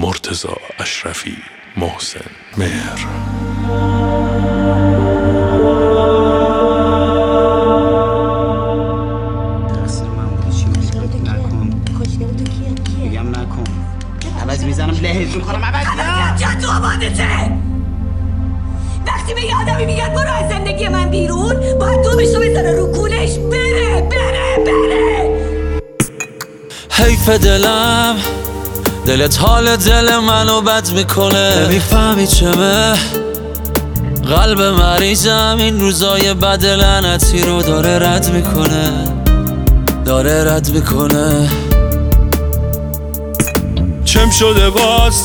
مرتزا اشرفی محسن. مهر. تو عوض می‌زنم می‌کنم عوض آبادته وقتی به یه آدمی میگن برو از زندگی من بیرون. باید دومش رو بزنه رو کولش. بره بره بره. حیف دلم. دلت حال دل منو بد می‌کنه. نمی‌فهمی چمه. قلب مریضم این روزای بد لعنتی رو داره رد می‌کنه. داره رد می‌کنه. چم شده باز؟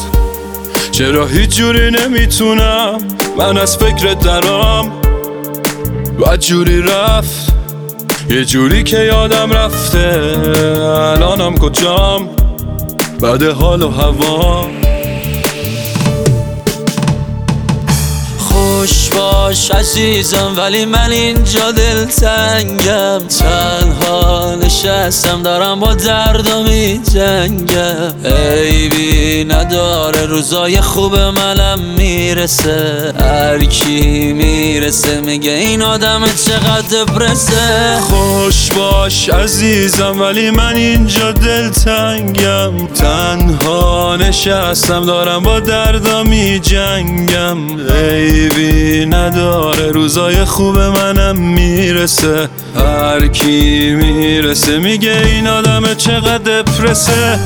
چرا هیچ جوری نمی‌تونم؟ من از فکرت درام بد جوری رفت. یه جوری که یادم رفته. الانم کجام؟ بعد حال و هوا. خوش باش عزیزم ولی من اینجا دلتنگم. تنها نشستم دارم با دردم می جنگم عیبی نداره روزای خوب منم می‌رسه. هر کی می‌رسه میگه این آدم چقدر برسه خوش باش عزیزم ولی من اینجا دلتنگم. تنها نشستم دارم با دردا می جنگم عیبی نداره روزای خوب منم می‌رسه. هر کی می‌رسه میگه این آدم چقدر دپرسه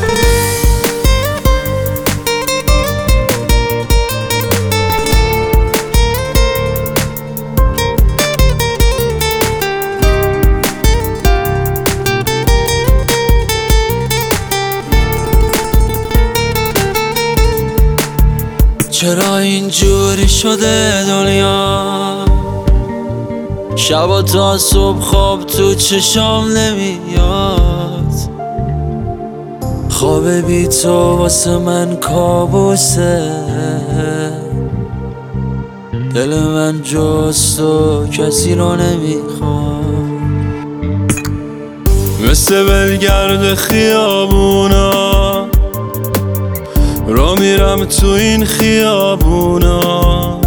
چرا اینجوری شده دنیا؟ شب تا صبح خواب تو چشام نمیاد. خواب بی تو واسه من کابوسه. دل من جز تو کسی رو نمی‌خواد. مثل ولگرد خیابونا. میرم تو این خیابونا.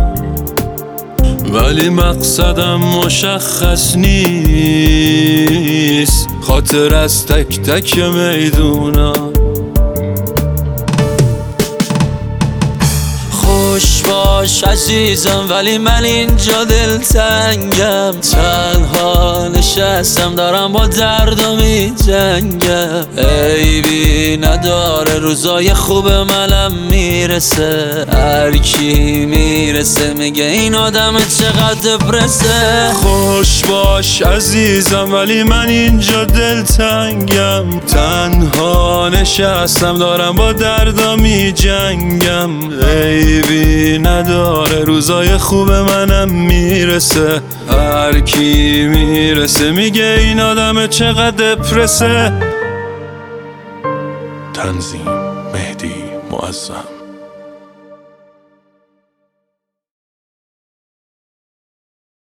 ولی مقصدم مشخص نیست. خاطر از تک تک میدونا باش عزیزم ولی من اینجا دلتنگم. تنها نشستم دارم با دردم می جنگم عیبی نداره روزای خوب منم می‌رسه. هر کی می‌رسه میگه این آدم چقدر برسه خوش باش عزیزم ولی من اینجا دلتنگم. تنها نشستم دارم با دردا می جنگم عیبی نداره. روزای خوب منم می‌رسه. هر کی می‌رسه میگه این آدم چقدر دپرسه تنظیم مهدی معظم.